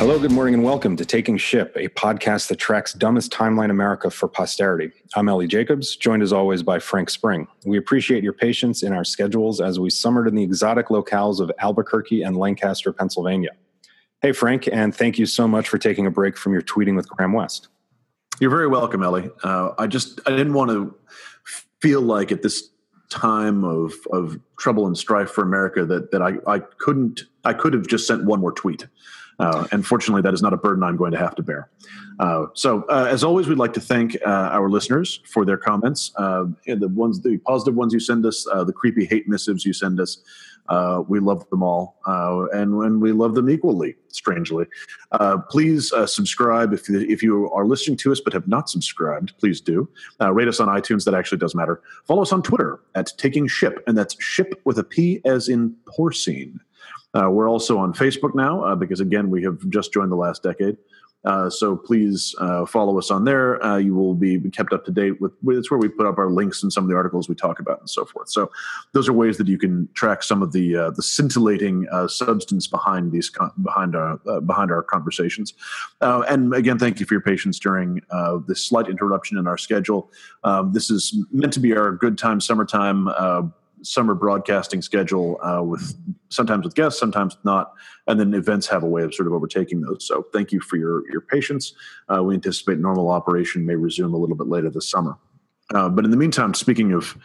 Hello, good morning, and welcome to Taking Ship, a podcast that tracks dumbest timeline America for posterity. I'm Ellie Jacobs, joined as always by Frank Spring. We appreciate your patience in our schedules as we summered in the exotic locales of Albuquerque and Lancaster, Pennsylvania. Hey, Frank, and thank you so much for taking a break from your tweeting with Graham West. You're very welcome, Ellie. Uh, I just I didn't want to feel like at this time of of trouble and strife for America that that I, I couldn't I could have just sent one more tweet. Uh, and fortunately, that is not a burden I'm going to have to bear. Uh, so, uh, as always, we'd like to thank uh, our listeners for their comments. Uh, the ones, the positive ones you send us, uh, the creepy hate missives you send us. Uh, we love them all, uh, and, and we love them equally. Strangely, uh, please subscribe if if you are listening to us but have not subscribed. Please do rate us on iTunes. That actually does matter. Follow us on Twitter at Taking Ship, and that's ship with a P as in porcine. Uh, we're also on Facebook now uh, because, again, we have just joined the last decade. Uh, so please uh, follow us on there. Uh, you will be kept up to date with. It's where we put up our links and some of the articles we talk about and so forth. So those are ways that you can track some of the uh, the scintillating substance behind these behind our behind our conversations. and again, thank you for your patience during this slight interruption in our schedule. Um, this is meant to be our good time, summertime summer broadcasting schedule uh, with sometimes with guests, sometimes not, and then events have a way of sort of overtaking those. So thank you for your your patience. Uh, we anticipate normal operation may resume a little bit later this summer. Uh, but in the meantime, speaking of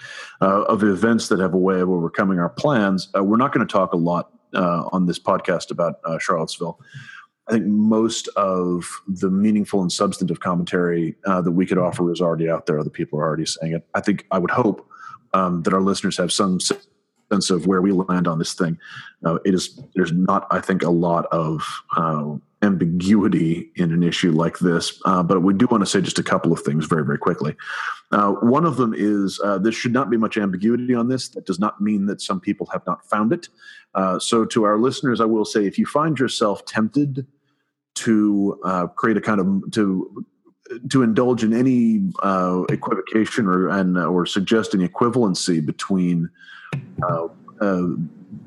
uh, of events that have a way of overcoming our plans, uh, we're not going to talk a lot uh, on this podcast about Charlottesville. I think most of the meaningful and substantive commentary that we could offer is already out there. Other people are already saying it. I think I would hope um, that our listeners have some sense of where we land on this thing. Uh, it is there's not, I think, a lot of uh, ambiguity in an issue like this, uh, but we do want to say just a couple of things very, very quickly. Uh, one of them is uh, there should not be much ambiguity on this. That does not mean that some people have not found it. Uh, so, to our listeners, I will say if you find yourself tempted to create a kind of to to indulge in any uh, equivocation or and uh, or suggest any equivalency between uh, uh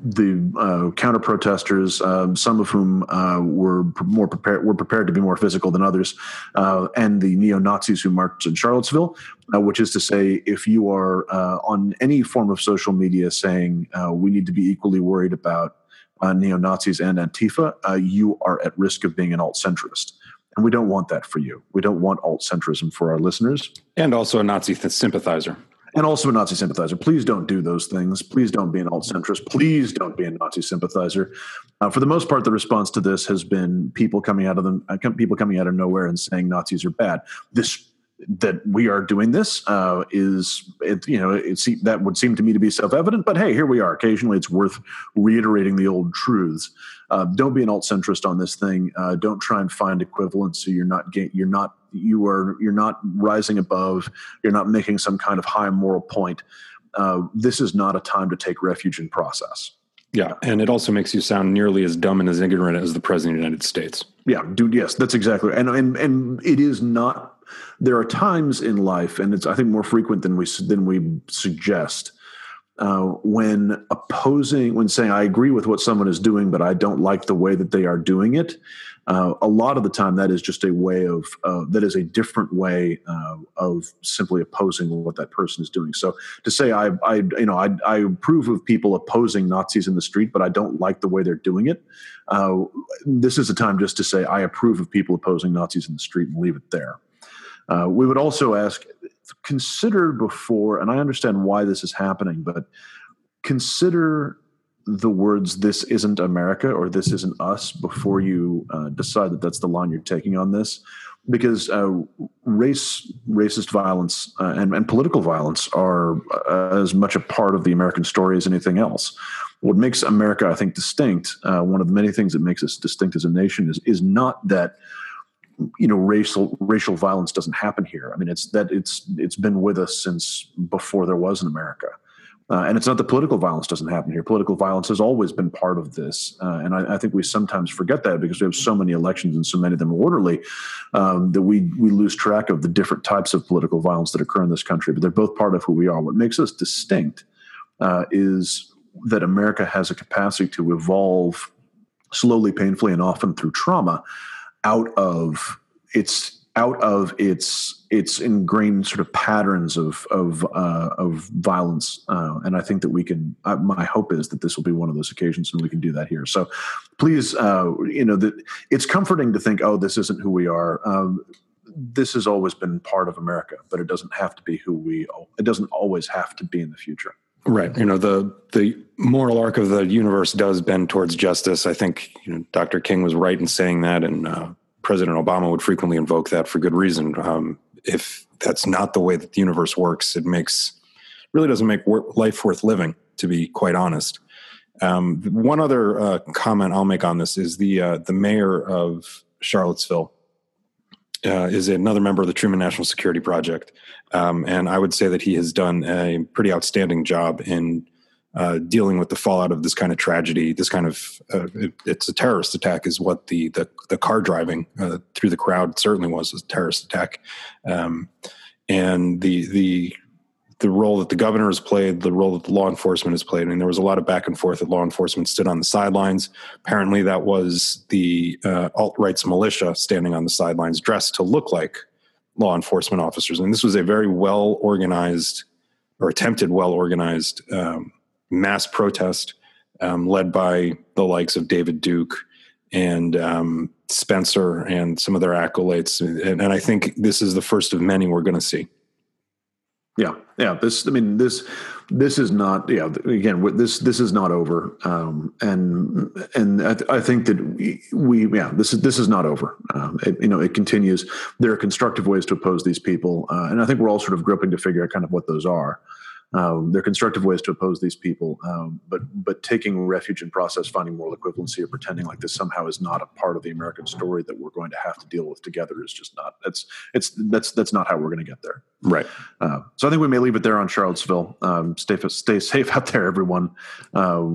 the uh, counter protesters, um, some of whom uh, were more prepared were prepared to be more physical than others, and the neo Nazis who marched in Charlottesville. which is to say, if you are on any form of social media saying we need to be equally worried about neo Nazis and Antifa, you are at risk of being an alt centrist. And we don't want that for you. We don't want alt centrism for our listeners. And also a Nazi th- sympathizer. And also a Nazi sympathizer. Please don't do those things. Please don't be an alt centrist. Please don't be a Nazi sympathizer. Uh, for the most part, the response to this has been people coming out of them, uh, people coming out of nowhere and saying Nazis are bad. This that we are doing this uh, is it, you know it that would seem to me to be self-evident but hey here we are. Occasionally it's worth reiterating the old truths. Uh, don't be an alt centrist on this thing. Uh, don't try and find equivalence so you're not you're not you are you're not rising above. You're not making some kind of high moral point. Uh, this is not a time to take refuge in process. Yeah, and it also makes you sound nearly as dumb and as ignorant as the president of the United States. Yeah, dude. Yes, that's exactly, and and and it is not there are times in life, and it's I think more frequent than we than we suggest, uh, when opposing, when saying I agree with what someone is doing, but I don't like the way that they are doing it. Uh, a lot of the time, that is just a way of uh, that is a different way uh, of simply opposing what that person is doing. So to say I, I you know, I, I approve of people opposing Nazis in the street, but I don't like the way they're doing it. Uh, this is a time just to say I approve of people opposing Nazis in the street and leave it there. Uh, we would also ask consider before, and I understand why this is happening, but consider the words "This isn't America" or "This isn't us" before you uh, decide that that's the line you're taking on this, because uh, race, racist violence, uh, and, and, political violence are uh, as much a part of the American story as anything else. What makes America, I think, distinct, uh, one of the many things that makes us distinct as a nation, is is not that you know racial racial violence doesn't happen here i mean it's that it's it's been with us since before there was in america Uh, and it's not that political violence doesn't happen here. Political violence has always been part of this. Uh, and I, I, think we sometimes forget that because we have so many elections and so many of them orderly um, that we, we lose track of the different types of political violence that occur in this country. But they're both part of who we are. What makes us distinct uh, is that America has a capacity to evolve slowly, painfully, and often through trauma out of its out of its its ingrained sort of patterns of of uh, of violence, uh, and I think that we can. Uh, my hope is that this will be one of those occasions, and we can do that here. So, please, uh, you know, that it's comforting to think, oh, this isn't who we are. Um, this has always been part of America, but it doesn't have to be who we. It doesn't always have to be in the future. Right. You know, the the moral arc of the universe does bend towards justice. I think you know Dr. King was right in saying that, and uh, President Obama would frequently invoke that for good reason. Um, if that's not the way that the universe works, it makes really doesn't make life worth living. To be quite honest. Um, one other uh, comment I'll make on this is the uh, the mayor of Charlottesville uh, is another member of the Truman National Security Project, um, and I would say that he has done a pretty outstanding job in uh, dealing with the fallout of this kind of tragedy. This kind of uh, it, it's a terrorist attack, is what the the, the car driving uh, through the crowd certainly was a terrorist attack, um, and the the the role that the governor has played, the role that the law enforcement has played. I mean, there was a lot of back and forth that law enforcement stood on the sidelines. Apparently, that was the uh, alt right's militia standing on the sidelines, dressed to look like law enforcement officers. And this was a very well organized or attempted well organized um, mass protest um, led by the likes of David Duke and um, Spencer and some of their acolytes. And, and I think this is the first of many we're going to see. Yeah, yeah. This, I mean, this, this is not. Yeah, again, this, this is not over. Um, and and I, th- I, think that we, we, yeah, this is this is not over. Um, it, you know, it continues. There are constructive ways to oppose these people, uh, and I think we're all sort of groping to figure out kind of what those are. Um, there are constructive ways to oppose these people, um, but but taking refuge in process, finding moral equivalency, or pretending like this somehow is not a part of the American story that we're going to have to deal with together is just not. That's it's that's that's not how we're going to get there. Right. Uh, so I think we may leave it there on Charlottesville. Um, stay stay safe out there, everyone. Uh,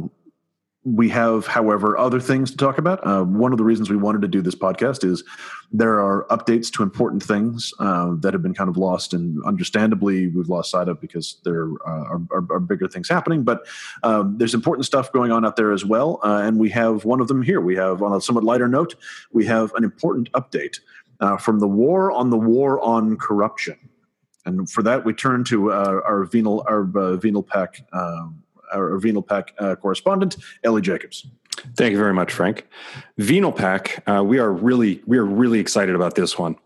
we have, however, other things to talk about. Uh, one of the reasons we wanted to do this podcast is there are updates to important things uh, that have been kind of lost, and understandably, we've lost sight of because there uh, are, are, are, bigger things happening. But um, there's important stuff going on out there as well, uh, and we have one of them here. We have, on a somewhat lighter note, we have an important update uh, from the war on the war on corruption. And for that, we turn to uh, our venal, our Venal PAC um, our Venal PAC uh, correspondent, Ellie Jacobs. Thank you very much, Frank. Venal PAC, uh, we are really we are really excited about this one.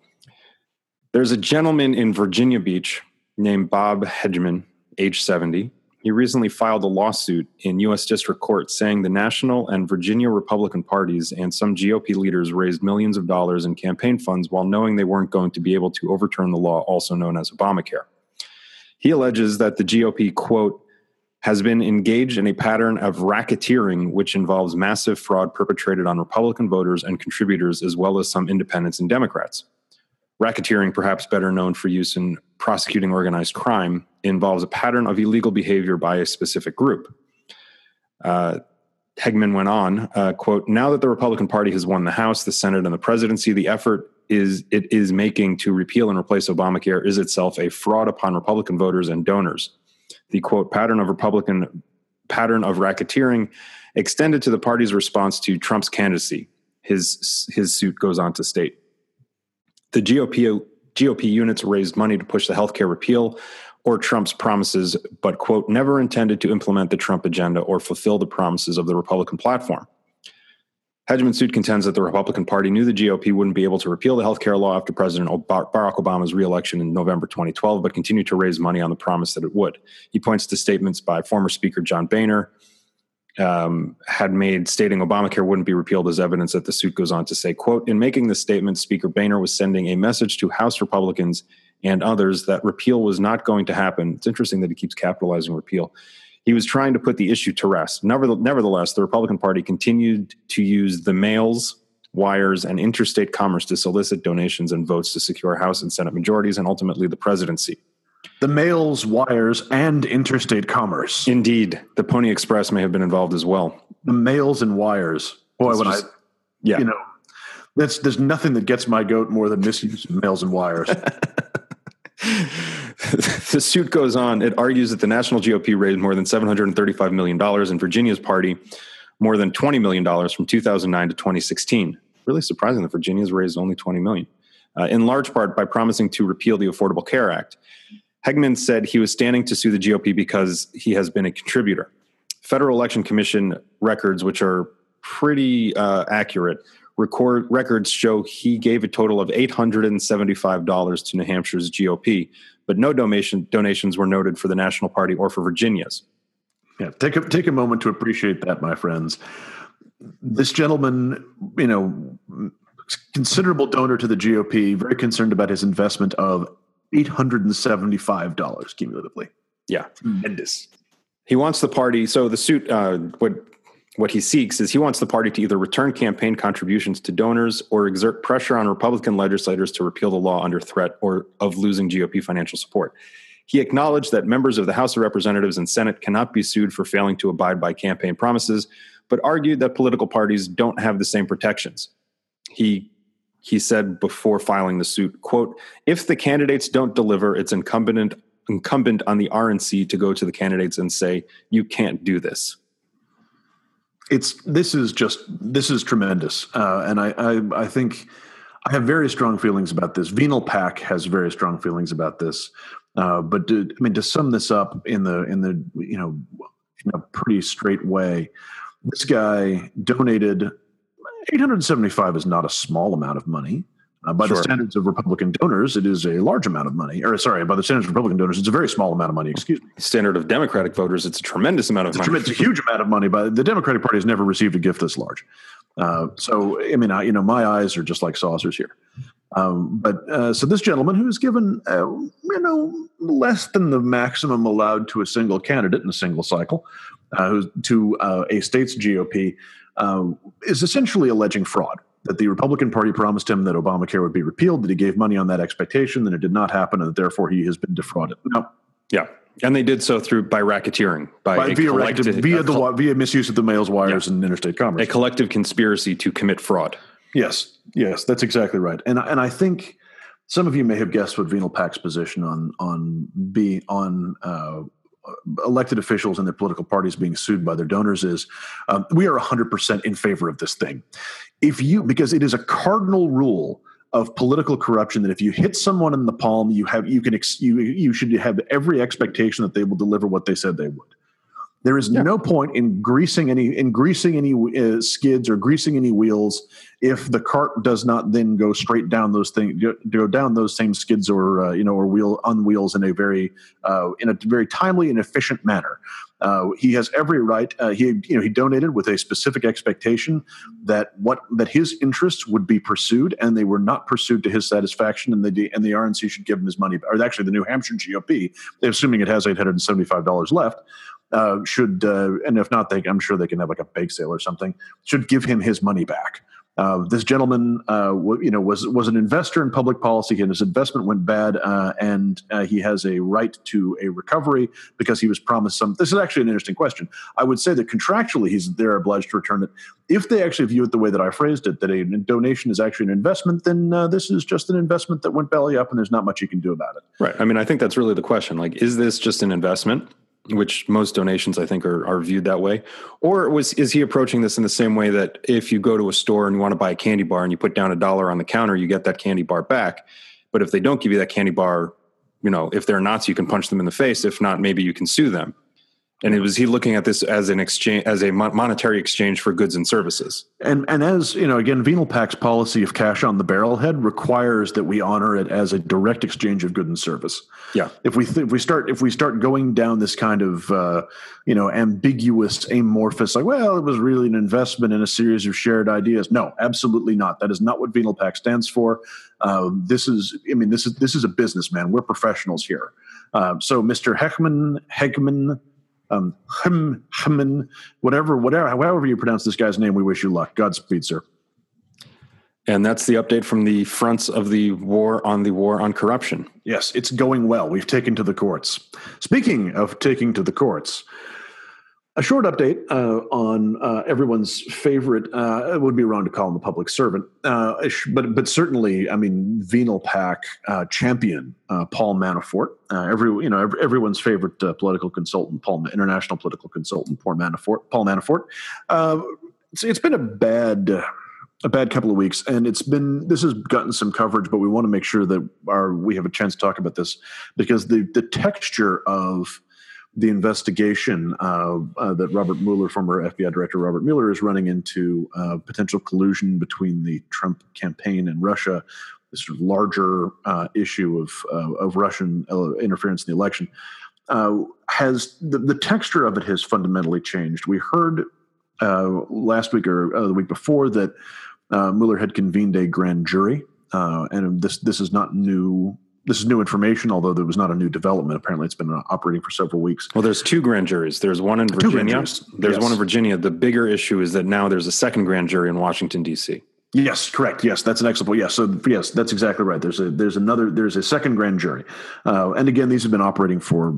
There's a gentleman in Virginia Beach named Bob Hedgeman, age 70. He recently filed a lawsuit in U.S. District Court saying the national and Virginia Republican parties and some GOP leaders raised millions of dollars in campaign funds while knowing they weren't going to be able to overturn the law, also known as Obamacare. He alleges that the GOP, quote, has been engaged in a pattern of racketeering, which involves massive fraud perpetrated on Republican voters and contributors, as well as some independents and Democrats. Racketeering, perhaps better known for use in prosecuting organized crime, involves a pattern of illegal behavior by a specific group. Uh, Heghmann went on, uh, quote, now that the Republican Party has won the House, the Senate, and the presidency, the effort is it is making to repeal and replace Obamacare is itself a fraud upon Republican voters and donors the quote pattern of Republican pattern of racketeering extended to the party's response to Trump's candidacy. His his suit goes on to state the GOP GOP units raised money to push the health care repeal or Trump's promises, but quote never intended to implement the Trump agenda or fulfill the promises of the Republican platform. Hedgeman suit contends that the Republican Party knew the GOP wouldn't be able to repeal the health care law after President Barack Obama's reelection in November 2012, but continued to raise money on the promise that it would. He points to statements by former Speaker John Boehner, um, had made stating Obamacare wouldn't be repealed as evidence that the suit goes on to say, quote, in making this statement, Speaker Boehner was sending a message to House Republicans and others that repeal was not going to happen. It's interesting that he keeps capitalizing repeal. He was trying to put the issue to rest. Nevertheless, the Republican Party continued to use the mails, wires, and interstate commerce to solicit donations and votes to secure House and Senate majorities and ultimately the presidency. The mails, wires, and interstate commerce. Indeed, the Pony Express may have been involved as well. The mails and wires. Boy, It's when just- I, Yeah. you know, that's there's nothing that gets my goat more than misuse of mails and wires. the suit goes on. It argues that the national GOP raised more than $735 million and Virginia's party more than $20 million from 2009 to 2016. Really surprising that Virginia's raised only 20 million, uh, in large part by promising to repeal the Affordable Care Act. Heghmann said he was standing to sue the GOP because he has been a contributor. Federal Election Commission records, which are pretty uh, accurate, record records show he gave a total of $875 to New Hampshire's GOP, but no donation donations were noted for the National Party or for Virginia's. Yeah, take a take a moment to appreciate that, my friends. This gentleman, you know, considerable donor to the GOP, very concerned about his investment of eight hundred and seventy-five dollars cumulatively. Yeah. Tremendous. He wants the party. So the suit, uh, what what he seeks is he wants the party to either return campaign contributions to donors or exert pressure on Republican legislators to repeal the law under threat or of losing GOP financial support. He acknowledged that members of the House of Representatives and Senate cannot be sued for failing to abide by campaign promises, but argued that political parties don't have the same protections. He he said before filing the suit, quote, if the candidates don't deliver, it's incumbent incumbent on the RNC to go to the candidates and say, you can't do this. It's this is just this is tremendous, uh, and I, I I think I have very strong feelings about this. Venal PAC has very strong feelings about this, uh, but to, I mean to sum this up in the in the you know in a pretty straight way, this guy donated 875 is not a small amount of money. Uh, by Sure. the standards of Republican donors, it is a large amount of money. Or sorry, by the standards of Republican donors, it's a very small amount of money. Excuse me. Standard of Democratic voters, it's a tremendous amount of It's a, money. it's a huge amount of money, but the Democratic Party has never received a gift this large. Uh, so, I mean, I, you know, my eyes are just like saucers here. Um, but uh, so this gentleman who is given, uh, you know, less than the maximum allowed to a single candidate in a single cycle, uh, who's to uh, a state's GOP, uh, is essentially alleging fraud. That the Republican Party promised him that Obamacare would be repealed, that he gave money on that expectation, that it did not happen, and that therefore he has been defrauded. Now, Yeah. And they did so through by racketeering, by, by, via, collective, via the col- via misuse of the mails, wires, and interstate commerce. a collective conspiracy to commit fraud. yes, yes, that's exactly right. And and I think some of you may have guessed what Venal PAC's position on on be on uh, elected officials and their political parties being sued by their donors is. Um, we are 100% in favor of this thing. If you because it is a cardinal rule of political corruption that if you hit someone in the palm, you have you can ex, you you should have every expectation that they will deliver what they said they would. There is Yeah. no point in greasing any in greasing any uh, skids or greasing any wheels if the cart does not then go straight down those things go, go down those same skids or uh, you know or wheel on wheels in a very uh, in a very timely and efficient manner. Uh, he has every right. Uh, he you know he donated with a specific expectation that what that his interests would be pursued, and they were not pursued to his satisfaction, and the and the RNC should give him his money. Or actually, the New Hampshire GOP, assuming it has eight hundred and seventy five dollars left, uh, should uh, and if not, they I'm sure they can have like a bake sale or something. Should give him his money back. Uh, this gentleman, uh, w- you know, was was an investor in public policy, and his investment went bad, uh, and uh, he has a right to a recovery because he was promised some. This is actually an interesting question. I would say that contractually, he's they're obliged to return it. If they actually view it the way that I phrased it, that a donation is actually an investment, then uh, this is just an investment that went belly up, and there's not much you can do about it. Right. I mean, I think that's really the question. Like, is this just an investment? Which most donations, I think, are, are viewed that way, or was is he approaching this in the same way that if you go to a store and you want to buy a candy bar and you put down a dollar on the counter, you get that candy bar back, but if they don't give you that candy bar, you know, if they're Nazi, you can punch them in the face. If not, maybe you can sue them. And it was he looking at this as an exchange, as a monetary exchange for goods and services. And and as you know, again, Venal PAC's policy of cash on the barrelhead requires that we honor it as a direct exchange of good and service. Yeah. If we th- if we start if we start going down this kind of uh, you know ambiguous, amorphous, like well, it was really an investment in a series of shared ideas. No, absolutely not. That is not what Venal PAC stands for. Um, this is, I mean, this is this is a businessman. We're professionals here. Um, so, Mr. Heckman, Hegman, um, Heman, whatever, whatever, however you pronounce this guy's name, we wish you luck. Godspeed, sir. And that's the update from the fronts of the war on the war on corruption. Yes, it's going well. We've taken to the courts. Speaking of taking to the courts, a short update uh, on uh, everyone's favorite. Uh, it would be wrong to call him a public servant, uh, but but certainly, I mean, Venal PAC uh, champion uh, Paul Manafort. every you know every, everyone's favorite political consultant, Paul international political consultant, Paul Manafort. Paul Manafort. It's, it's been a bad a bad couple of weeks and it's been this has gotten some coverage but we want to make sure that our we have a chance to talk about this because the the texture of the investigation uh, uh, that Robert Mueller, former FBI director Robert Mueller, is running into uh, potential collusion between the Trump campaign and Russia, this sort of larger uh, issue of uh, of Russian uh, interference in the election, has the, the texture of it has fundamentally changed. We heard last week or the week before that Mueller had convened a grand jury, and this this is not new this is new information, although there was not a new development. Apparently, it's been operating for several weeks. Well, there's two grand juries. There's one in Virginia. There's yes. one in Virginia. The bigger issue is that now there's a second grand jury in Washington D.C. Yes, correct. Yes, that's an excellent point. Yes, so yes, that's exactly right. There's a there's another there's a second grand jury, uh, and again, these have been operating for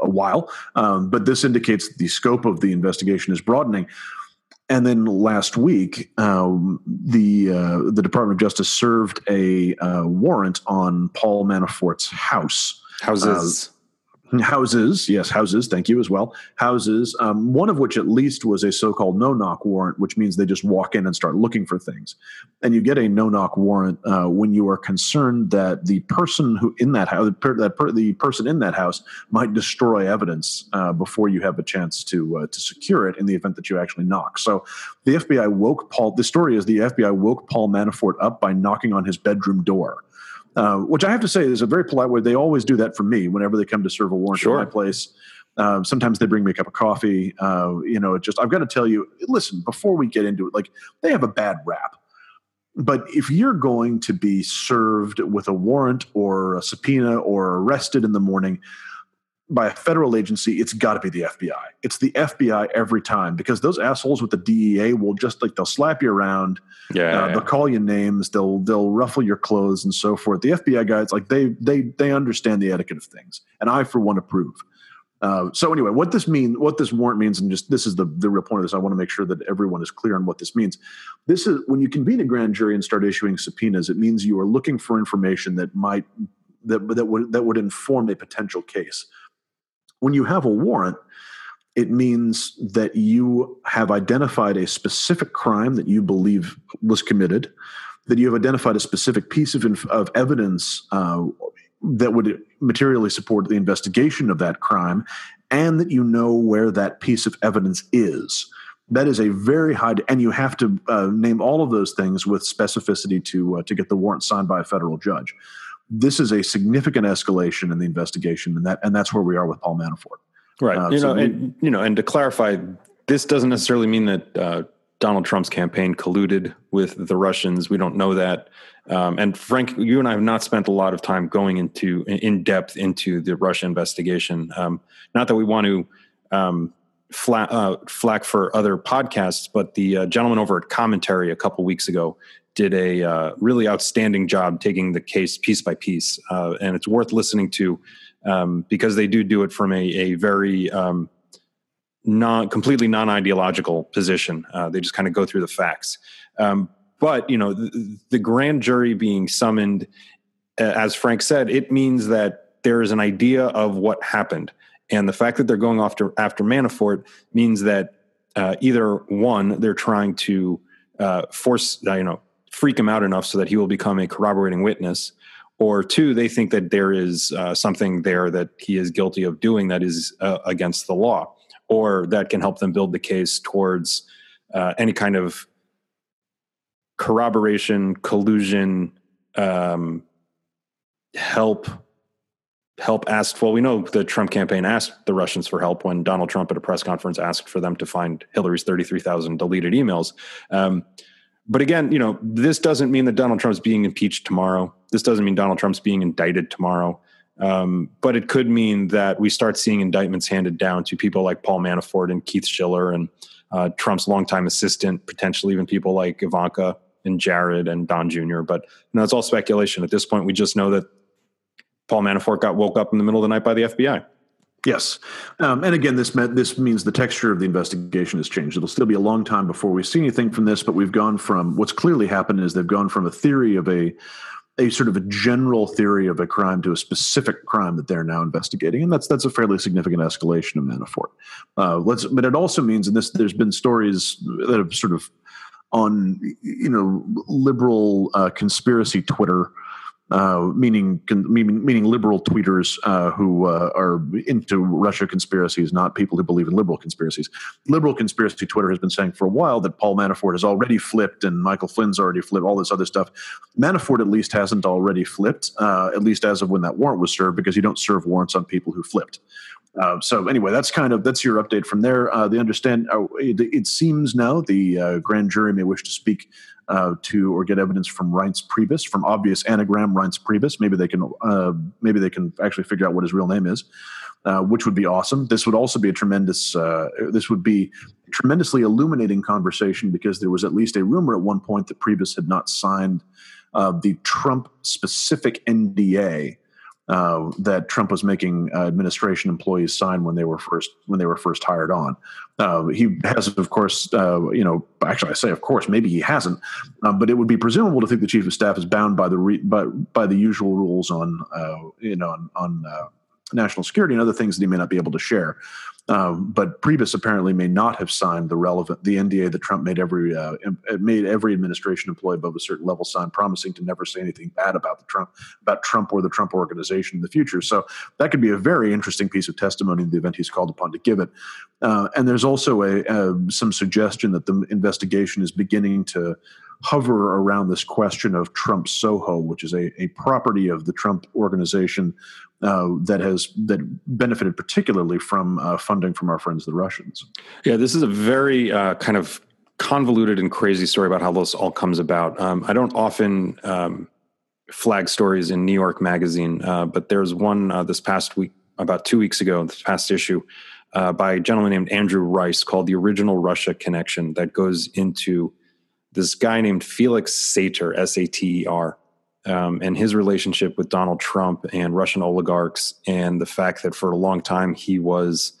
a while, um, but this indicates the scope of the investigation is broadening. And then last week, um, the uh, the Department of Justice served a uh, warrant on Paul Manafort's house. Houses. Houses, yes, houses. Thank you as well. Houses, um, one of which at least was a so-called no-knock warrant, which means they just walk in and start looking for things. And you get a no-knock warrant uh, when you are concerned that the person who in that house, that per, the person in that house, might destroy evidence uh, before you have a chance to uh, to secure it in the event that you actually knock. So, the FBI woke Paul. The story is the FBI woke Paul Manafort up by knocking on his bedroom door. Uh, which I have to say is a very polite way. They always do that for me whenever they come to serve a warrant sure. at my place. Uh, sometimes they bring me a cup of coffee. Uh, you know, just I've got to tell you, listen, before we get into it, like they have a bad rap. But if you're going to be served with a warrant or a subpoena or arrested in the morning, by a federal agency, it's got to be the FBI. It's the FBI every time because those assholes with the DEA will just like they'll slap you around. Yeah, uh, yeah. they'll call you names. They'll they'll ruffle your clothes and so forth. The FBI guys like they they they understand the etiquette of things, and I for one approve. Uh, so anyway, what this mean, what this warrant means, and just this is the the real point of this. I want to make sure that everyone is clear on what this means. This is when you convene a grand jury and start issuing subpoenas. It means you are looking for information that might that that would that would inform a potential case when you have a warrant, it means that you have identified a specific crime that you believe was committed, that you have identified a specific piece of, inf- of evidence uh, that would materially support the investigation of that crime, and that you know where that piece of evidence is. That is a very high, and you have to uh, name all of those things with specificity to uh, to get the warrant signed by a federal judge this is a significant escalation in the investigation, and that and that's where we are with Paul Manafort. Right. Uh, you so know, we, and you know, and to clarify, this doesn't necessarily mean that uh, Donald Trump's campaign colluded with the Russians. We don't know that. Um, and Frank, you and I have not spent a lot of time going into in depth into the Russia investigation. Um, not that we want to um, uh, flack for other podcasts, but the uh, gentleman over at Commentary a couple weeks ago did a uh, really outstanding job taking the case piece by piece, uh, and it's worth listening to um, because they do do it from a, a very um, non completely non ideological position. Uh, they just kind of go through the facts. Um, but you know, the, the, grand jury being summoned, as Frank said, it means that there is an idea of what happened, and the fact that they're going after after Manafort means that uh, either one, they're trying to uh, force you know freak him out enough so that he will become a corroborating witness. Or two they think that there is uh, something there that he is guilty of doing that is uh, against the law or that can help them build the case towards uh, any kind of corroboration collusion um, help help asked well we know the trump campaign asked the russians for help when donald trump at a press conference asked for them to find hillary's 33000 deleted emails. Um, but again, you know, this doesn't mean that Donald Trump's being impeached tomorrow. This doesn't mean Donald Trump's being indicted tomorrow. Um, but it could mean that we start seeing indictments handed down to people like Paul Manafort and Keith Schiller and uh, Trump's longtime assistant, potentially even people like Ivanka and Jared and Don Jr. But you know, it's all speculation at this point. We just know that Paul Manafort got woke up in the middle of the night by the FBI. Yes, um, and again, this meant, this means the texture of the investigation has changed. It'll still be a long time before we see anything from this, but we've gone from what's clearly happened is they've gone from a theory of a a sort of a general theory of a crime to a specific crime that they're now investigating, and that's that's a fairly significant escalation of Manafort. Uh, let's, but it also means, and this there's been stories that have sort of on you know liberal uh, conspiracy Twitter uh, meaning, meaning meaning liberal tweeters uh, who uh, are into Russia conspiracies, not people who believe in liberal conspiracies. Liberal conspiracy Twitter has been saying for a while that Paul Manafort has already flipped and Michael Flynn's already flipped, all this other stuff. Manafort at least hasn't already flipped, uh, at least as of when that warrant was served, because you don't serve warrants on people who flipped. Uh, so anyway, that's kind of that's your update from there. Uh, the understand uh, it, it, seems now the uh, grand jury may wish to speak uh, to or get evidence from Reince Priebus from obvious anagram Reince Priebus. Maybe they can uh, maybe they can actually figure out what his real name is, which would be awesome. This would also be a tremendous. this would be tremendously illuminating conversation because there was at least a rumor at one point that Priebus had not signed the Trump specific NDA uh, that Trump was making uh, administration employees sign when they were first when they were first hired on. Uh, he has, of course, uh, you know. Actually, I say, of course, maybe he hasn't, uh, but it would be presumable to think the chief of staff is bound by the re- by, by the usual rules on uh, you know on, on national security and other things that he may not be able to share. Um, but Priebus apparently may not have signed the relevant the NDA that Trump made every uh, made every administration employee above a certain level sign, promising to never say anything bad about the Trump about Trump or the Trump organization in the future. So that could be a very interesting piece of testimony in the event he's called upon to give it. Uh, and there's also a, a some suggestion that the investigation is beginning to hover around this question of Trump Soho, which is a, a property of the Trump organization uh, that has that benefited particularly from uh, funding from our friends the Russians. Yeah, this is a very uh, kind of convoluted and crazy story about how this all comes about. Um, I don't often um, flag stories in New York Magazine, uh, but there's one uh, this past week, about two weeks ago, this past issue. Uh, by a gentleman named Andrew Rice called The Original Russia Connection, that goes into this guy named Felix Sater, S A T E R, um, and his relationship with Donald Trump and Russian oligarchs, and the fact that for a long time he was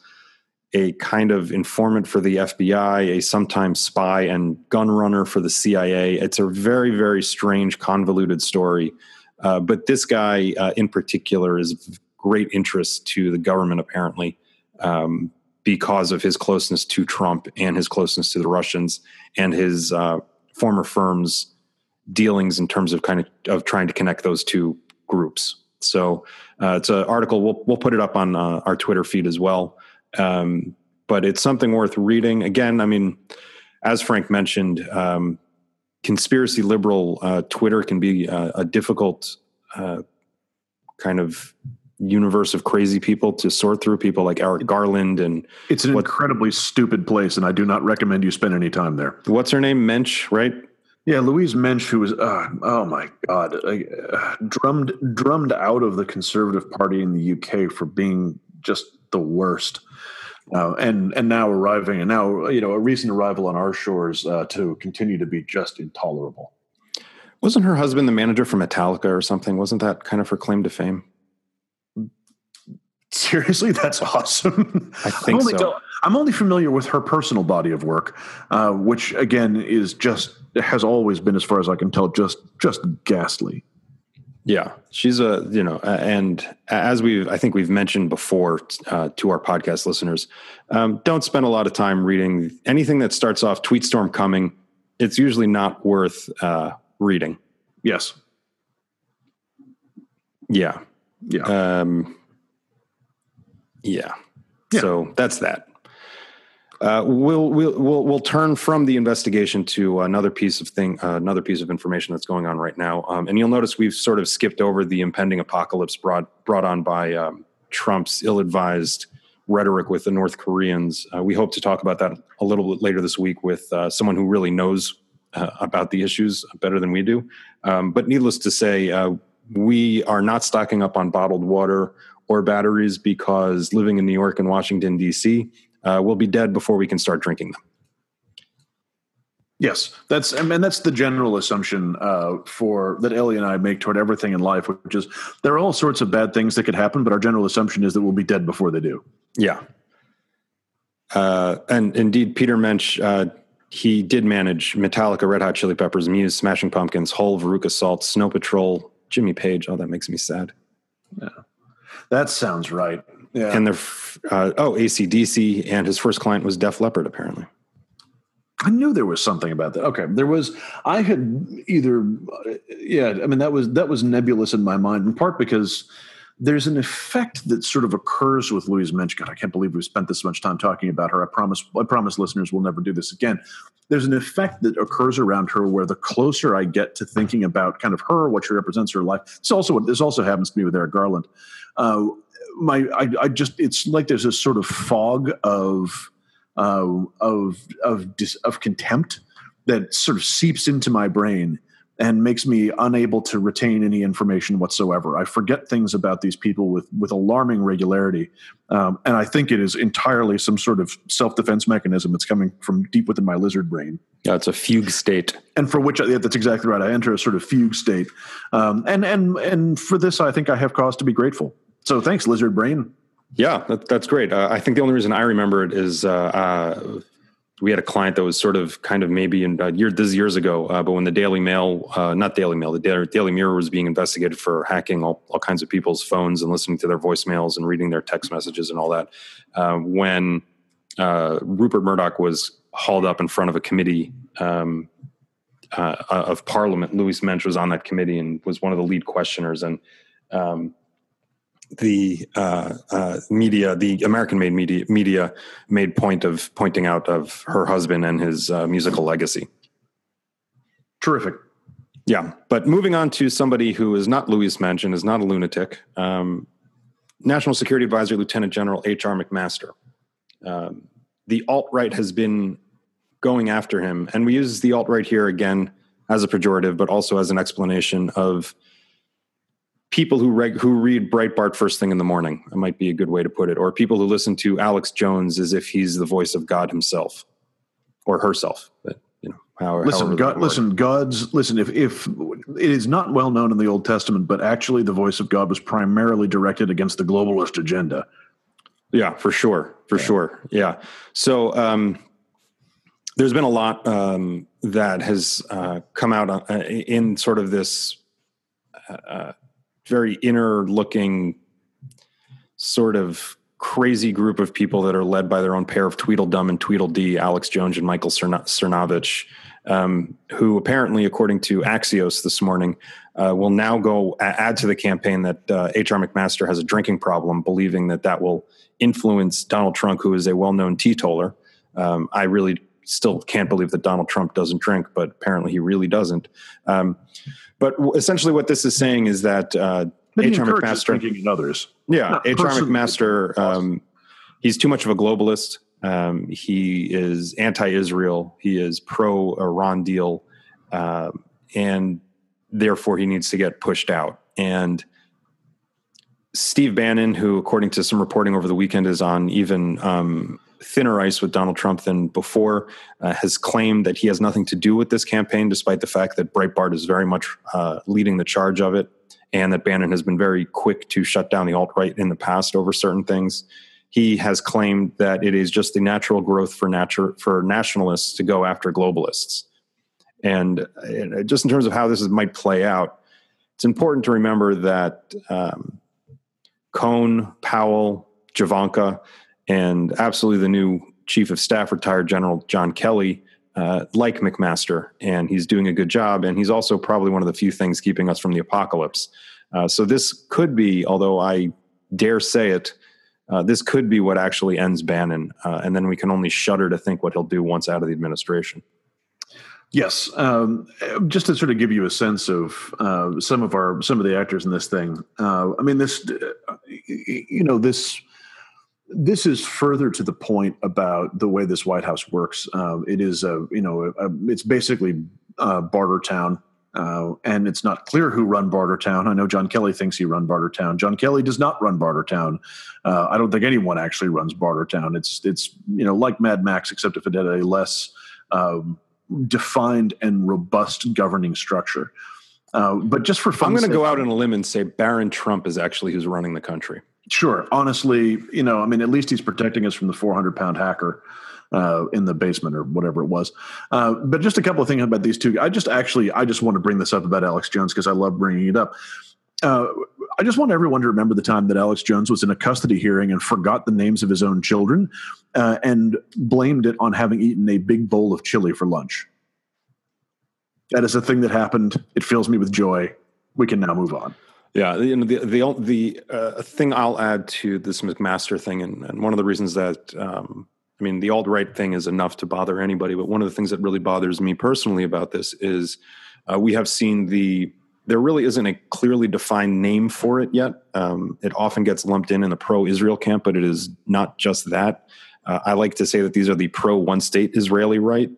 a kind of informant for the FBI, a sometimes spy and gun runner for the CIA. It's a very, very strange, convoluted story. Uh, but this guy uh, in particular is of great interest to the government, apparently, um, because of his closeness to Trump and his closeness to the Russians and his uh, former firm's dealings in terms of kind of of trying to connect those two groups. So uh, it's an article. We'll we'll put it up on uh, our Twitter feed as well. Um, but it's something worth reading. Again, I mean, as Frank mentioned, um, conspiracy liberal uh, Twitter can be a difficult uh, kind of universe of crazy people to sort through. People like Eric Garland and it's an what, incredibly stupid place, and I do not recommend you spend any time there. What's her name? Mensch, right? Yeah, Louise Mensch, who was uh, oh my god, uh, drummed drummed out of the Conservative Party in the UK for being just the worst, uh, and and now arriving and now you know a recent arrival on our shores uh, to continue to be just intolerable. Wasn't her husband the manager for Metallica or something? Wasn't that kind of her claim to fame? Seriously, that's awesome. I think I'm so. I'm only familiar with her personal body of work, uh, which again is just has always been, as far as I can tell, just just ghastly. Yeah, she's a you know, and as we've I think we've mentioned before uh, to our podcast listeners, um, don't spend a lot of time reading anything that starts off tweet storm coming. It's usually not worth uh, reading. Yes. Yeah. Yeah. Um, yeah. yeah. So that's that. Uh, we'll, we'll we'll we'll turn from the investigation to another piece of thing, uh, another piece of information that's going on right now. Um, and you'll notice we've sort of skipped over the impending apocalypse brought brought on by um, Trump's ill-advised rhetoric with the North Koreans. Uh, we hope to talk about that a little bit later this week with uh, someone who really knows uh, about the issues better than we do. Um, but needless to say, uh, we are not stocking up on bottled water or batteries because living in New York and Washington D.C uh, will be dead before we can start drinking them. Yes, that's I mean that's the general assumption uh, for that Ellie and I make toward everything in life, which is there are all sorts of bad things that could happen, but our general assumption is that we'll be dead before they do. Yeah, uh, and indeed, Peter Mensch, uh, he did manage Metallica, Red Hot Chili Peppers, Muse, Smashing Pumpkins, Hole, Veruca Salt, Snow Patrol, Jimmy Page. Oh, that makes me sad. Yeah, that sounds right. Yeah, and the uh, oh ACDC, and his first client was Def Leppard, apparently. I knew there was something about that. Okay, there was. I had either, yeah. I mean, that was that was nebulous in my mind, in part because there's an effect that sort of occurs with Louise Mensch. God, I can't believe we've spent this much time talking about her. I promise. I promise listeners we'll never do this again. There's an effect that occurs around her where the closer I get to thinking about kind of her, what she represents her life. This also this also happens to me with Eric Garland. Uh, my, I, I just it's like there's a sort of fog of uh, of of dis, of contempt that sort of seeps into my brain and makes me unable to retain any information whatsoever. I forget things about these people with with alarming regularity, um, and I think it is entirely some sort of self defense mechanism that's coming from deep within my lizard brain. Yeah, it's a fugue state, and for which yeah, that's exactly right. I enter a sort of fugue state, um, and and and for this, I think I have cause to be grateful. So thanks, lizard brain. Yeah, that, that's great. Uh, I think the only reason I remember it is uh, uh, we had a client that was sort of kind of maybe in uh, year this years ago, uh, but when the Daily Mail, uh, not Daily Mail, the Daily, Mirror was being investigated for hacking all, all kinds of people's phones and listening to their voicemails and reading their text messages and all that. when Rupert Murdoch was hauled up in front of a committee um, of Parliament, Louise Mensch was on that committee and was one of the lead questioners and. Um, the uh, uh, media, the American-made media, media made point of pointing out of her husband and his uh, musical legacy. Terrific. Yeah, but moving on to somebody who is not Louise Mensch and is not a lunatic, um, National Security Advisor Lieutenant General H.R. McMaster. Um, the alt right has been going after him, and we use the alt right here again as a pejorative, but also as an explanation of people who reg- who read Breitbart first thing in the morning. That might be a good way to put it. Or people who listen to Alex Jones as if he's the voice of God himself or herself. But you know, how, listen, God, listen, God's listen. If if it is not well known in the Old Testament, but actually the voice of God was primarily directed against the globalist agenda. Yeah, for sure, for yeah. sure. Yeah. So. um there's been a lot um, that has uh, come out uh, in sort of this uh, very inner looking sort of crazy group of people that are led by their own pair of Tweedledum and Tweedledee, Alex Jones and Michael Cernovich, um, who apparently, according to Axios this morning, uh, will now go add to the campaign that uh, H.R. McMaster has a drinking problem, believing that that will influence Donald Trump, who is a well known teetotaler. Um, I really still can't believe that Donald Trump doesn't drink, but apparently he really doesn't. Um, but essentially, what this is saying is that uh, H.R. McMaster, in others, yeah, H.R. McMaster, um, he's too much of a globalist. Um, he is anti-Israel. He is pro-Iran deal, uh, and therefore he needs to get pushed out. And Steve Bannon, who, according to some reporting over the weekend, is on even um, thinner ice with Donald Trump than before, uh, has claimed that he has nothing to do with this campaign, despite the fact that Breitbart is very much uh, leading the charge of it, and that Bannon has been very quick to shut down the alt right in the past over certain things. He has claimed that it is just the natural growth for natu- for nationalists to go after globalists. And just in terms of how this is, might play out, it's important to remember that um, Cohn, Powell, Javanka, and absolutely the new chief of staff, retired General John Kelly, uh, like McMaster, and he's doing a good job. And he's also probably one of the few things keeping us from the apocalypse. Uh, so this could be, although I dare say it, uh, this could be what actually ends Bannon, uh, and then we can only shudder to think what he'll do once out of the administration. Yes, um, just to sort of give you a sense of uh, some of our some of the actors in this thing. Uh, I mean, this, you know, this this is further to the point about the way this White House works. Uh, it is a you know a, it's basically uh, Bartertown, uh, and it's not clear who run Bartertown. I know John Kelly thinks he run Bartertown. John Kelly does not run Bartertown. Uh, I don't think anyone actually runs Bartertown. It's it's you know like Mad Max, except if it had a less um, defined and robust governing structure. Uh, but just for fun, I'm going to go out on a limb and say Barron Trump is actually who's running the country. Sure. Honestly, you know, I mean, at least he's protecting us from the 400 pound hacker uh, in the basement or whatever it was. Uh, but just a couple of things about these two. I just actually, I just want to bring this up about Alex Jones because I love bringing it up. Uh, I just want everyone to remember the time that Alex Jones was in a custody hearing and forgot the names of his own children uh, and blamed it on having eaten a big bowl of chili for lunch. That is a thing that happened. It fills me with joy. We can now move on. Yeah, you know, the the the uh, thing I'll add to this McMaster thing, and, and one of the reasons that um, I mean the alt right thing is enough to bother anybody, but one of the things that really bothers me personally about this is uh, we have seen the there really isn't a clearly defined name for it yet. Um, it often gets lumped in in the pro-Israel camp, but it is not just that. Uh, I like to say that these are the pro one state Israeli right.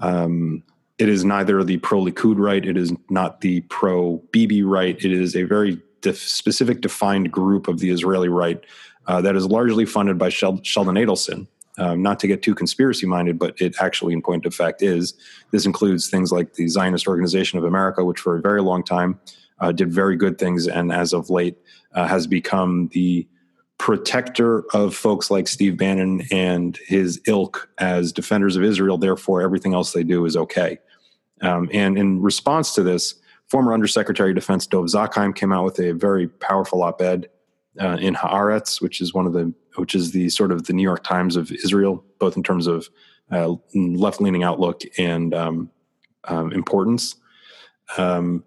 Um, it is neither the pro Likud right, it is not the pro Bibi right. It is a very def- specific, defined group of the Israeli right uh, that is largely funded by Shel- Sheldon Adelson. Um, not to get too conspiracy minded, but it actually, in point of fact, is. This includes things like the Zionist Organization of America, which for a very long time uh, did very good things, and as of late uh, has become the protector of folks like Steve Bannon and his ilk as defenders of Israel. Therefore, everything else they do is okay. Um, and in response to this, former Undersecretary of Defense Dov Zakheim came out with a very powerful op-ed uh, in Haaretz, which is one of the which is the sort of the New York Times of Israel, both in terms of uh, left-leaning outlook and um, um, importance. Um,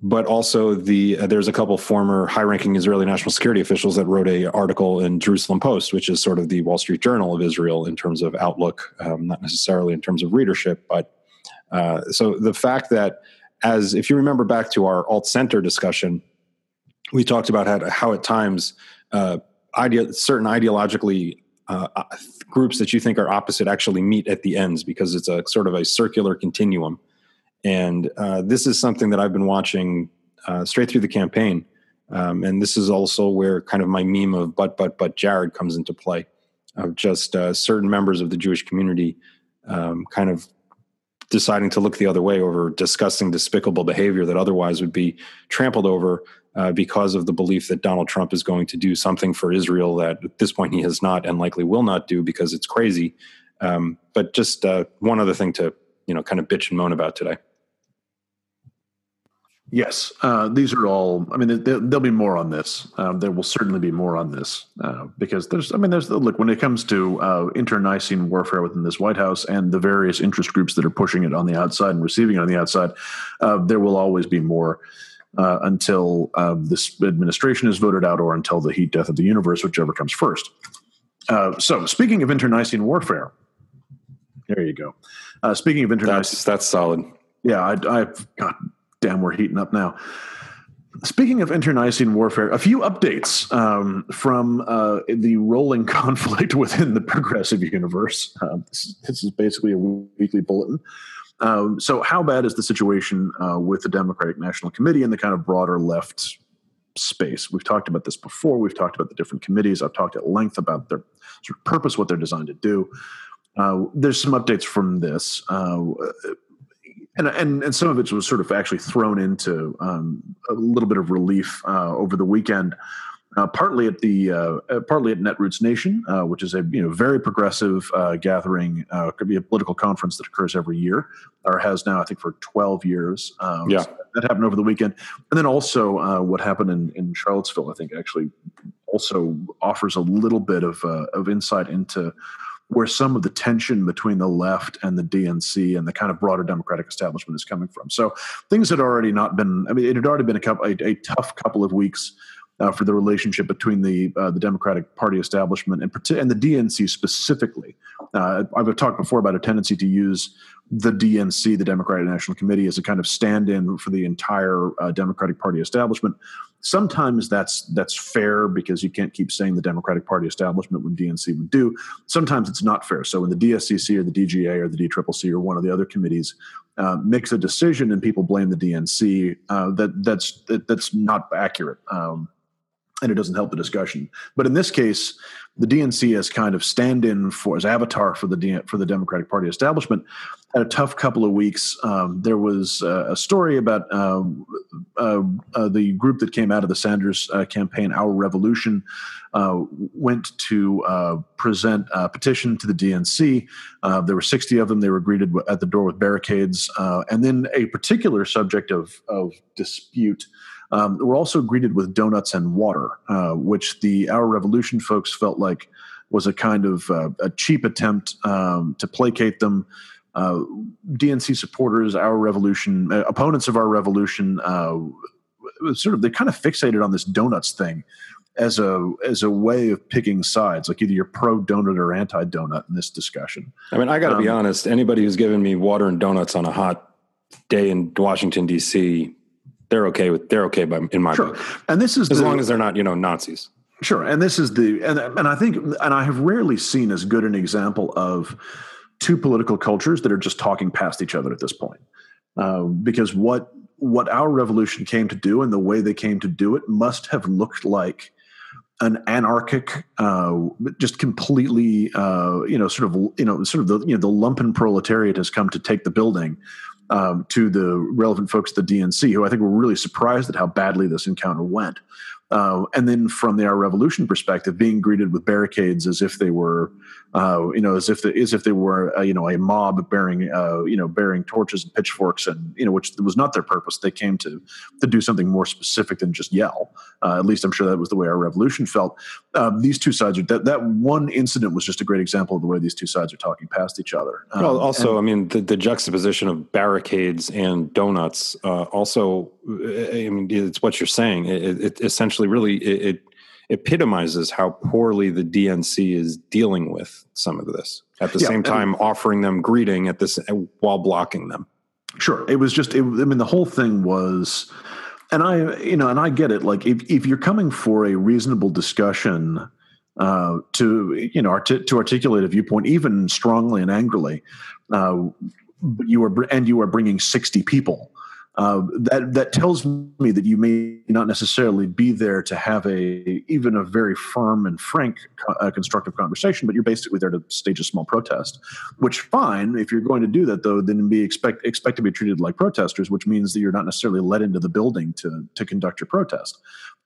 but also the uh, there's a couple former high-ranking Israeli national security officials that wrote a article in Jerusalem Post, which is sort of the Wall Street Journal of Israel in terms of outlook, um, not necessarily in terms of readership, but uh, so the fact that as if you remember back to our alt center discussion, we talked about how, how at times uh, idea, certain ideologically uh, uh, groups that you think are opposite actually meet at the ends because it's a sort of a circular continuum and uh, this is something that I've been watching uh, straight through the campaign. Um, and this is also where kind of my meme of but, but, but Jared comes into play of just uh, certain members of the Jewish community um, kind of deciding to look the other way over disgusting, despicable behavior that otherwise would be trampled over uh, because of the belief that Donald Trump is going to do something for Israel that at this point he has not and likely will not do because it's crazy. Um, but just uh, one other thing to you know kind of bitch and moan about today. Yes, uh, these are all. I mean, there, will be more on this. Um, there will certainly be more on this uh, because there's. I mean, there's look when it comes to uh, internecine warfare within this White House and the various interest groups that are pushing it on the outside and receiving it on the outside. Uh, there will always be more uh, until uh, this administration is voted out or until the heat death of the universe, whichever comes first. so, speaking of internecine warfare, there you go. speaking of internecine, that's, that's solid. Yeah, I, I've got damn, we're heating up now. Speaking of internecine warfare, a few updates um, from uh, the rolling conflict within the progressive universe. Uh, this, this, is basically a weekly bulletin. Um, so, how bad is the situation uh, with the Democratic National Committee and the kind of broader left space? We've talked about this before. We've talked about the different committees. I've talked at length about their sort of purpose, what they're designed to do. Uh, there's some updates from this. Uh, and, and and some of it was sort of actually thrown into um, a little bit of relief uh, over the weekend. Uh, partly at the uh, uh partly at Netroots Nation, uh, which is a you know very progressive uh, gathering, could be a political conference that occurs every year, or has now I think for twelve years. Um, yeah, so that happened over the weekend, and then also what happened in, in Charlottesville, I think actually also offers a little bit of of insight into where some of the tension between the left and the DNC and the kind of broader Democratic establishment is coming from. So things had already not been. I mean, it had already been a, couple, a, a tough couple of weeks. Uh, for the relationship between the uh, the Democratic Party establishment and, and the DNC specifically, uh, I've talked before about a tendency to use the DNC, the Democratic National Committee, as a kind of stand-in for the entire uh, Democratic Party establishment. Sometimes that's that's fair because you can't keep saying the Democratic Party establishment when DNC would do. Sometimes it's not fair. So when the DSCC or the DGA or the DCCC or one of the other committees uh, makes a decision and people blame the DNC, uh, that that's that, that's not accurate. Um, and it doesn't help the discussion. But in this case, the DNC as kind of stand-in for as avatar for the for the Democratic Party establishment had a tough couple of weeks. Um, there was uh, a story about uh, uh, uh, the group that came out of the Sanders uh, campaign, Our Revolution, uh, went to present a petition to the DNC. there were 60 of them. They were greeted at the door with barricades, and then a particular subject of of dispute um, we're also greeted with donuts and water, uh, which the Our Revolution folks felt like was a kind of uh, a cheap attempt um, to placate them. Uh, DNC supporters, Our Revolution, uh, opponents of Our Revolution, uh, sort of they kind of fixated on this donuts thing as a as a way of picking sides, like either you're pro donut or anti donut in this discussion. I mean, I got to um, be honest. Anybody who's given me water and donuts on a hot day in Washington D.C they're okay with they're okay by in my sure. book. And this is as the, long as they're not you know Nazis. Sure, and this is the and and I think and I have rarely seen as good an example of two political cultures that are just talking past each other at this point. Uh, because what what our revolution came to do and the way they came to do it must have looked like an anarchic, uh, just completely, uh, you know, sort of, you know, sort of the, you know, the lumpen proletariat has come to take the building um, to the relevant folks at the DNC, who I think were really surprised at how badly this encounter went. Uh, and then from the Our Revolution perspective, being greeted with barricades as if they were, uh, you know, as if the, as if they were, uh, you know, a mob bearing, uh, you know, bearing torches and pitchforks, and you know, which was not their purpose. They came to to do something more specific than just yell. Uh, at least I'm sure that was the way Our Revolution felt. Um, these two sides are that that one incident was just a great example of the way these two sides are talking past each other. Um, well, also, and, I mean, the, the, juxtaposition of barricades and donuts. Uh, also, I mean, it's what you're saying. It, it essentially really it, it epitomizes how poorly the DNC is dealing with some of this. At the yeah, same time, offering them greeting at this while blocking them. Sure, it was just. It, I mean, the whole thing was, and I, you know, and I get it. Like, if if you're coming for a reasonable discussion, uh, to you know, to articulate a viewpoint, even strongly and angrily, uh, you are and you are bringing sixty people uh, that that tells me that you may not necessarily be there to have a even a very firm and frank uh, constructive conversation, but you're basically there to stage a small protest. Which fine if you're going to do that though, then be expect expect to be treated like protesters, which means that you're not necessarily let into the building to to conduct your protest.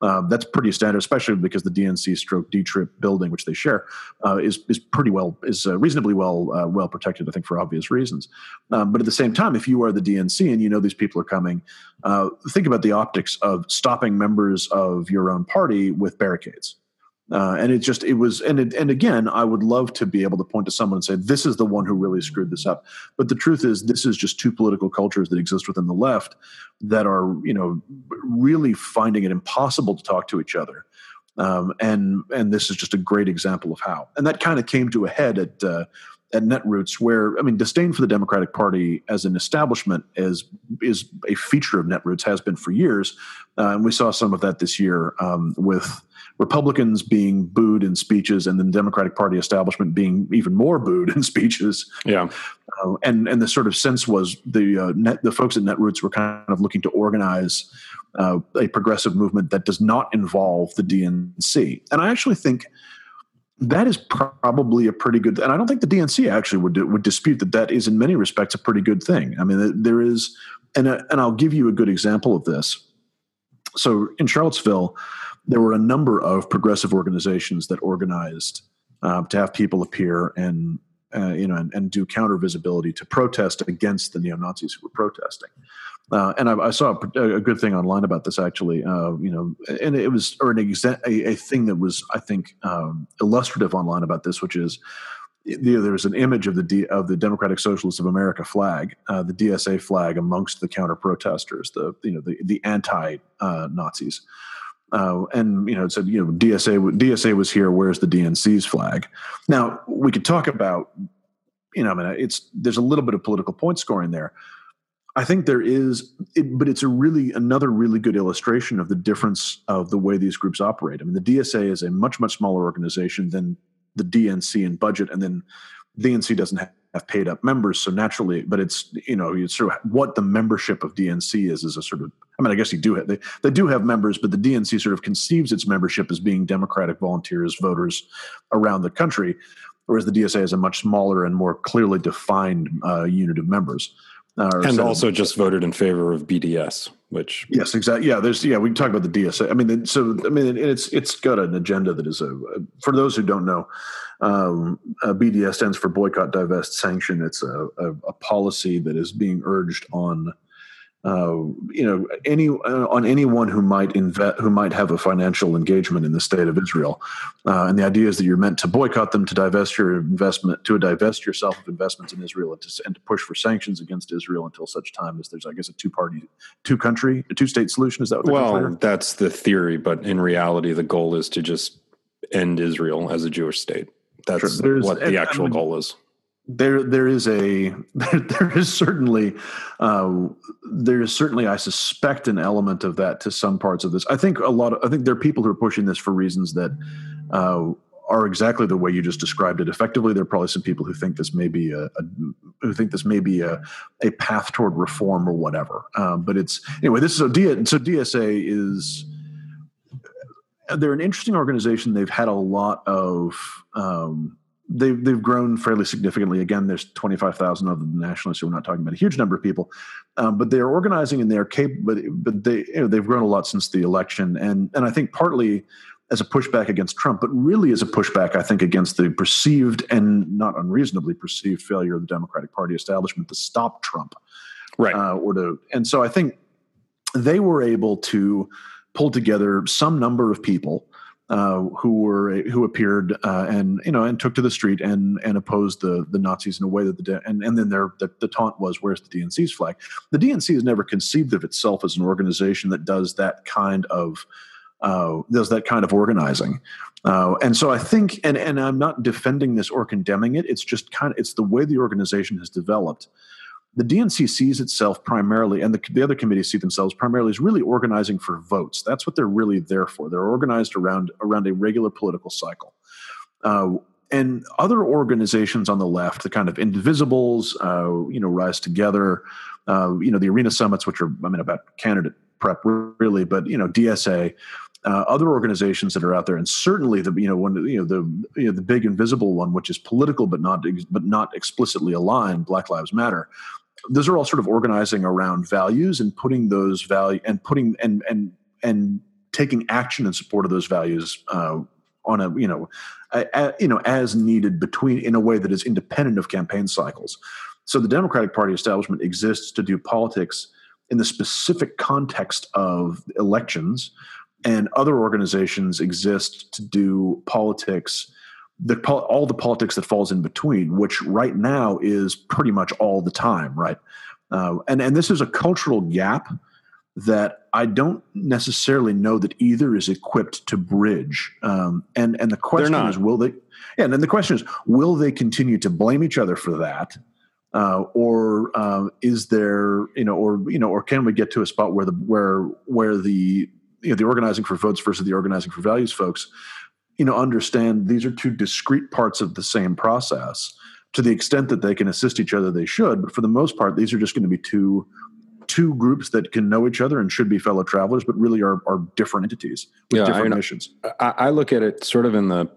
Uh, that's pretty standard, especially because the DNC stroke DTRIP building, which they share, uh, is is pretty well is uh, reasonably well uh, well protected. I think for obvious reasons. Um, but at the same time, if you are the DNC and you know these people are coming, uh, think about the optics of stopping members of your own party with barricades. Uh, and it just it was and it, and again I would love to be able to point to someone and say this is the one who really screwed this up. But the truth is this is just two political cultures that exist within the left that are you know really finding it impossible to talk to each other. Um, and and this is just a great example of how. And that kind of came to a head at uh, at Netroots, where I mean, disdain for the Democratic Party as an establishment is is a feature of Netroots, has been for years, uh, and we saw some of that this year um, with Republicans being booed in speeches, and then the Democratic Party establishment being even more booed in speeches. Yeah, uh, and and the sort of sense was the uh, net, the folks at Netroots were kind of looking to organize uh, a progressive movement that does not involve the DNC, and I actually think that is probably a pretty good and i don't think the dnc actually would would dispute that that is in many respects a pretty good thing. I mean there is and and i'll give you a good example of this so in charlottesville there were a number of progressive organizations that organized uh, to have people appear and uh, you know and, and, do counter visibility to protest against the neo Nazis who were protesting. Uh, and I, I, saw a, a, good thing online about this actually. Uh, you know, and it was or an exa- a, a thing that was I think um, illustrative online about this, which is you know, there's an image of the D, of the Democratic Socialists of America flag, uh, the DSA flag, amongst the counter protesters, the you know the the anti uh, Nazis. Uh, and you know, it said you know DSA DSA was here. Where's the DNC's flag? Now we could talk about you know, I mean, it's there's a little bit of political point scoring there. I think there is, it, but it's a really another really good illustration of the difference of the way these groups operate. I mean, the DSA is a much much smaller organization than the DNC in budget, and then DNC doesn't have paid up members. So naturally, but it's you know it's sort of what the membership of DNC is is a sort of. I mean, I guess you do have they, they do have members, but the DNC sort of conceives its membership as being Democratic volunteers, voters around the country, whereas the DSA is a much smaller and more clearly defined uh, unit of members. Uh, and also just voted in favor of BDS, which yes, exactly. Yeah, there's yeah. We can talk about the DSA. I mean, so I mean, it's it's got an agenda that is a for those who don't know, um, BDS stands for boycott, divest, sanction. It's a, a, a policy that is being urged on uh, you know any uh, on anyone who might invest who might have a financial engagement in the state of Israel, uh, and the idea is that you're meant to boycott them to divest your investment to divest yourself of investments in Israel and to, and to push for sanctions against Israel until such time as there's I guess a two party two country a two state solution. Is that well that's the theory but in reality the goal is to just end Israel as a Jewish state. That's sure. what the actual I mean, goal is there there is a there, there is certainly uh, there is certainly I suspect an element of that to some parts of this. I think a lot of I think there are people who are pushing this for reasons that uh, are exactly the way you just described it. Effectively, there are probably some people who think this may be a, a who think this may be a, a path toward reform or whatever. Um, but it's anyway. This is so, D, so DSA is they're an interesting organization. They've had a lot of um, they've they've grown fairly significantly. Again, there's 25,000 of the nationalists, so we're not talking about a huge number of people, um, but they're organizing and they're capable. But, but they you know, they've grown a lot since the election, and and I think partly as a pushback against Trump, but really as a pushback, I think, against the perceived and not unreasonably perceived failure of the Democratic Party establishment to stop Trump, right? Uh, or to and so I think they were able to pull together some number of people uh, who were who appeared uh, and you know and took to the street and and opposed the the Nazis in a way that the and and then their the, the taunt was where's the DNC's flag? The DNC has never conceived of itself as an organization that does that kind of uh, does that kind of organizing. Uh, and so I think, and and I'm not defending this or condemning it. It's just kind of it's the way the organization has developed the DNC sees itself primarily, and the, the other committees see themselves primarily as really organizing for votes. That's what they're really there for. They're organized around around a regular political cycle. Uh, and other organizations on the left, the kind of indivisibles, uh, you know, rise together. Uh, you know, the arena summits, which are, I mean, about candidate prep, really, but you know, DSA, uh, other organizations that are out there, and certainly the you know one you know the you know the big invisible one, which is political but not but not explicitly aligned, Black Lives Matter those are all sort of organizing around values and putting those value and putting and and and taking action in support of those values uh, on a you know a, a, you know as needed between in a way that is independent of campaign cycles. So the Democratic Party establishment exists to do politics in the specific context of elections, and other organizations exist to do politics the all the politics that falls in between, which right now is pretty much all the time, right? Uh, and and this is a cultural gap that I don't necessarily know that either is equipped to bridge. Um, and and the question is, will they? Yeah, and then the question is, will they continue to blame each other for that? Uh, or uh, is there, you know, or you know, or can we get to a spot where the where where the you know the organizing for votes versus the organizing for values folks you know understand these are two discrete parts of the same process. To the extent that they can assist each other they should but for the most part these are just going to be two two groups that can know each other and should be fellow travelers but really are, are different entities with yeah, different I, missions. I, I look at it sort of in the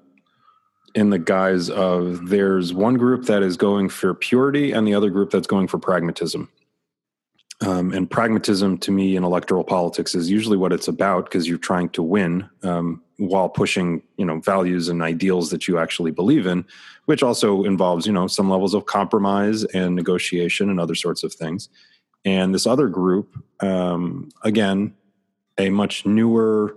in the guise of there's one group that is going for purity and the other group that's going for pragmatism. Um, and pragmatism to me in electoral politics is usually what it's about because you're trying to win um, while pushing you know values and ideals that you actually believe in which also involves you know some levels of compromise and negotiation and other sorts of things. And this other group um, again a much newer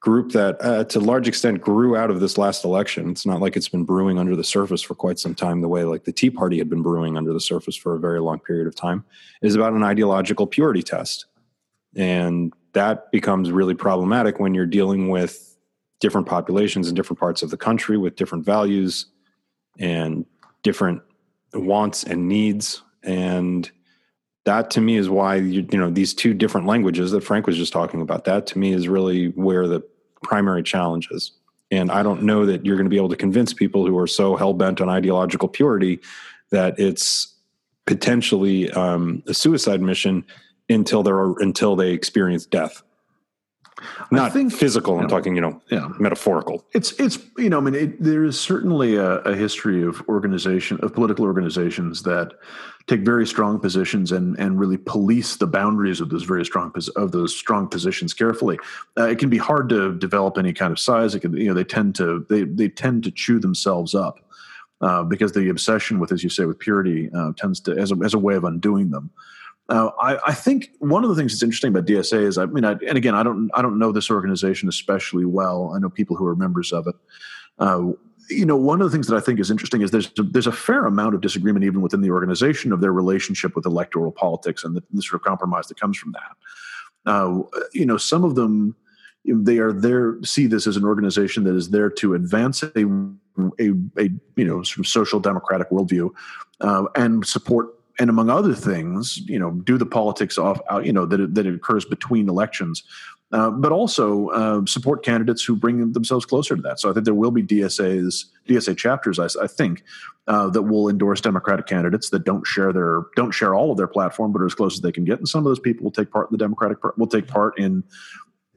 group that uh, to a large extent grew out of this last election. It's not like it's been brewing under the surface for quite some time the way like the tea party had been brewing under the surface for a very long period of time. Is about an ideological purity test. And that becomes really problematic when you're dealing with different populations in different parts of the country with different values and different wants and needs. And that to me is why you, you know these two different languages that frank was just talking about that to me is really where the primary challenge is. And i don't know that you're going to be able to convince people who are so hell-bent on ideological purity that it's potentially um, a suicide mission until they're until they experience death not think, physical. I'm know, talking, you know, yeah. metaphorical. It's it's you know, I mean, it, there is certainly a, a, history of organization of political organizations that take very strong positions and and really police the boundaries of those very strong of those strong positions carefully. Uh, it can be hard to develop any kind of size. It can, you know, they tend to they they tend to chew themselves up. Uh, because the obsession with, as you say, with purity uh, tends to, as a, as a way of undoing them. Uh, I, I, think one of the things that's interesting about DSA is, I mean, I, and again, I don't, I don't know this organization especially well. I know people who are members of it. Uh, you know, one of the things that I think is interesting is there's a, there's a fair amount of disagreement even within the organization of their relationship with electoral politics and the, the sort of compromise that comes from that. Uh, you know, some of them they are there see this as an organization that is there to advance a a, a you know sort of social democratic worldview uh, and support and among other things, you know, do the politics off, you know, that that occurs between elections, uh, but also uh, support candidates who bring themselves closer to that. So I think there will be DSAs, DSA chapters, I, I think, uh, that will endorse Democratic candidates that don't share their don't share all of their platform, but are as close as they can get. And some of those people will take part in the Democratic will take part in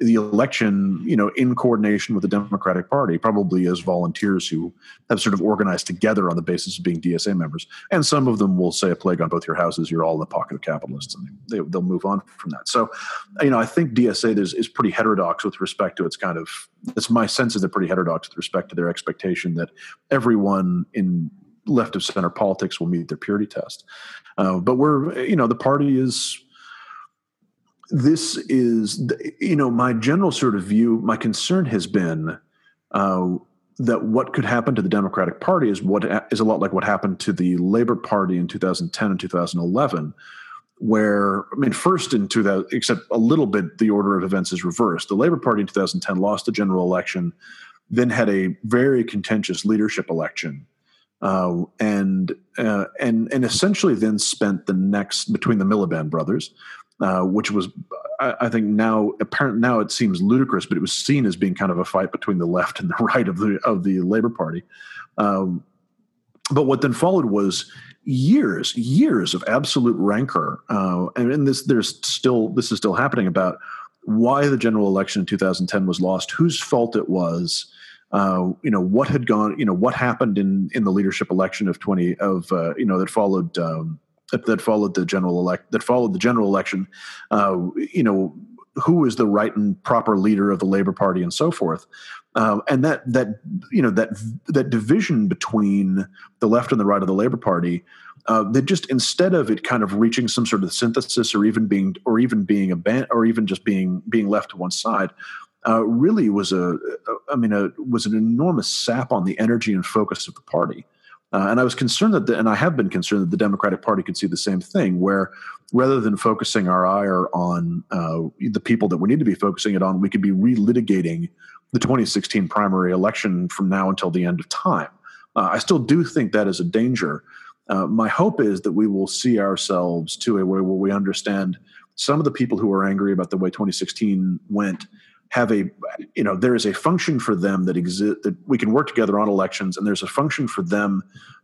the election, you know, in coordination with the Democratic Party, probably as volunteers who have sort of organized together on the basis of being DSA members. And some of them will say a plague on both your houses. You're all in the pocket of capitalists, and they, will move on from that. So, you know, I think DSA is, is pretty heterodox with respect to its kind of. It's my sense is they're pretty heterodox with respect to their expectation that everyone in left of center politics will meet their purity test. Uh, but we're, you know, the party is this is you know my general sort of view my concern has been uh, that what could happen to the democratic party is what is a lot like what happened to the labor party in 2010 and 2011 where i mean first in 2000 except a little bit the order of events is reversed. The labor party in 2010 lost the general election then had a very contentious leadership election uh, and uh, and and essentially then spent the next between the Miliband brothers uh, which was I, I, think now apparent now it seems ludicrous, but it was seen as being kind of a fight between the left and the right of the of the Labor Party. Um, but what then followed was years, years of absolute rancor, uh, and this there's still this is still happening about why the general election in 2010 was lost, whose fault it was. Uh, you know what had gone. You know what happened in in the leadership election of 20 of uh, you know that followed um, that followed the general elect that followed the general election, uh, you know, who was the right and proper leader of the Labor Party and so forth. Um, and that that you know that that division between the left and the right of the Labor Party, uh, that just instead of it kind of reaching some sort of synthesis or even being or even being a ban- or even just being being left to one side, uh, really was a I mean a, was an enormous sap on the energy and focus of the party. Uh, and I was concerned that, the, and I have been concerned that the Democratic Party could see the same thing, where rather than focusing our ire on uh, the people that we need to be focusing it on, we could be relitigating the 2016 primary election from now until the end of time. Uh, I still do think that is a danger. Uh, my hope is that we will see ourselves to a way where we understand some of the people who are angry about the way 2016 went have a you know there is a function for them that exist that we can work together on elections and there's a function for them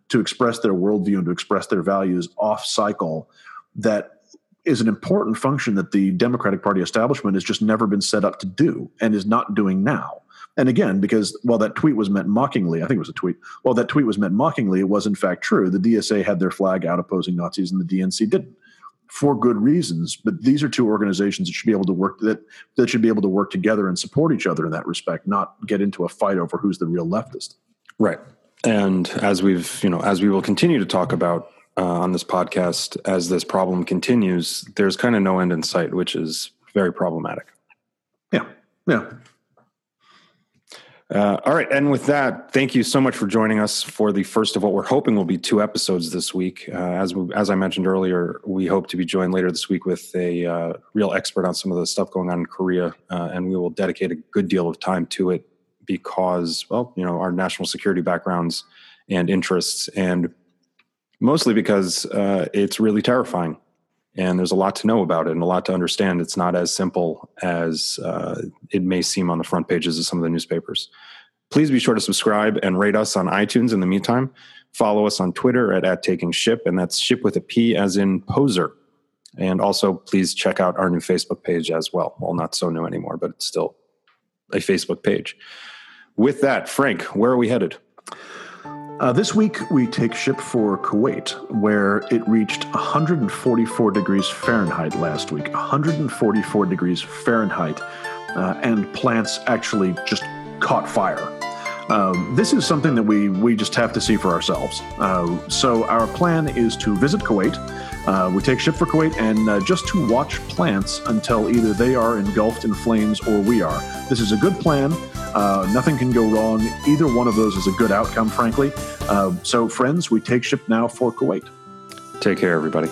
to express their worldview and to express their values off cycle that is an important function that the democratic party establishment has just never been set up to do and is not doing now. And again because while that tweet was meant mockingly i think it was a tweet while that tweet was meant mockingly it was in fact true. The dsa had their flag out opposing nazis and the dnc didn't for good reasons. But these are two organizations that should be able to work that that should be able to work together and support each other in that respect, not get into a fight over who's the real leftist. Right. And as we've you know as we will continue to talk about uh, on this podcast as this problem continues, there's kind of no end in sight, which is very problematic. Yeah. Yeah. Uh, all right. And with that, thank you so much for joining us for the first of what we're hoping will be two episodes this week. Uh, as, we, as I mentioned earlier, we hope to be joined later this week with a uh, real expert on some of the stuff going on in Korea. Uh, and we will dedicate a good deal of time to it because, well, you know, our national security backgrounds and interests, and mostly because uh, it's really terrifying and there's a lot to know about it and a lot to understand. It's not as simple as uh, it may seem on the front pages of some of the newspapers. Please be sure to subscribe and rate us on iTunes in the meantime. Follow us on Twitter at, at Taking Ship, and that's ship with a P as in poser. And also, please check out our new Facebook page as well. Well, not so new anymore, but it's still a Facebook page. With that, Frank, where are we headed? Uh, this week, we take ship for Kuwait, where it reached 144 degrees Fahrenheit last week. 144 degrees Fahrenheit, uh, and plants actually just caught fire. Um, this is something that we we just have to see for ourselves. Uh, so our plan is to visit Kuwait. Uh, we take ship for Kuwait and uh, just to watch plants until either they are engulfed in flames or we are. This is a good plan. Uh, nothing can go wrong. Either one of those is a good outcome, frankly. Uh, so, friends, we take ship now for Kuwait. Take care, everybody.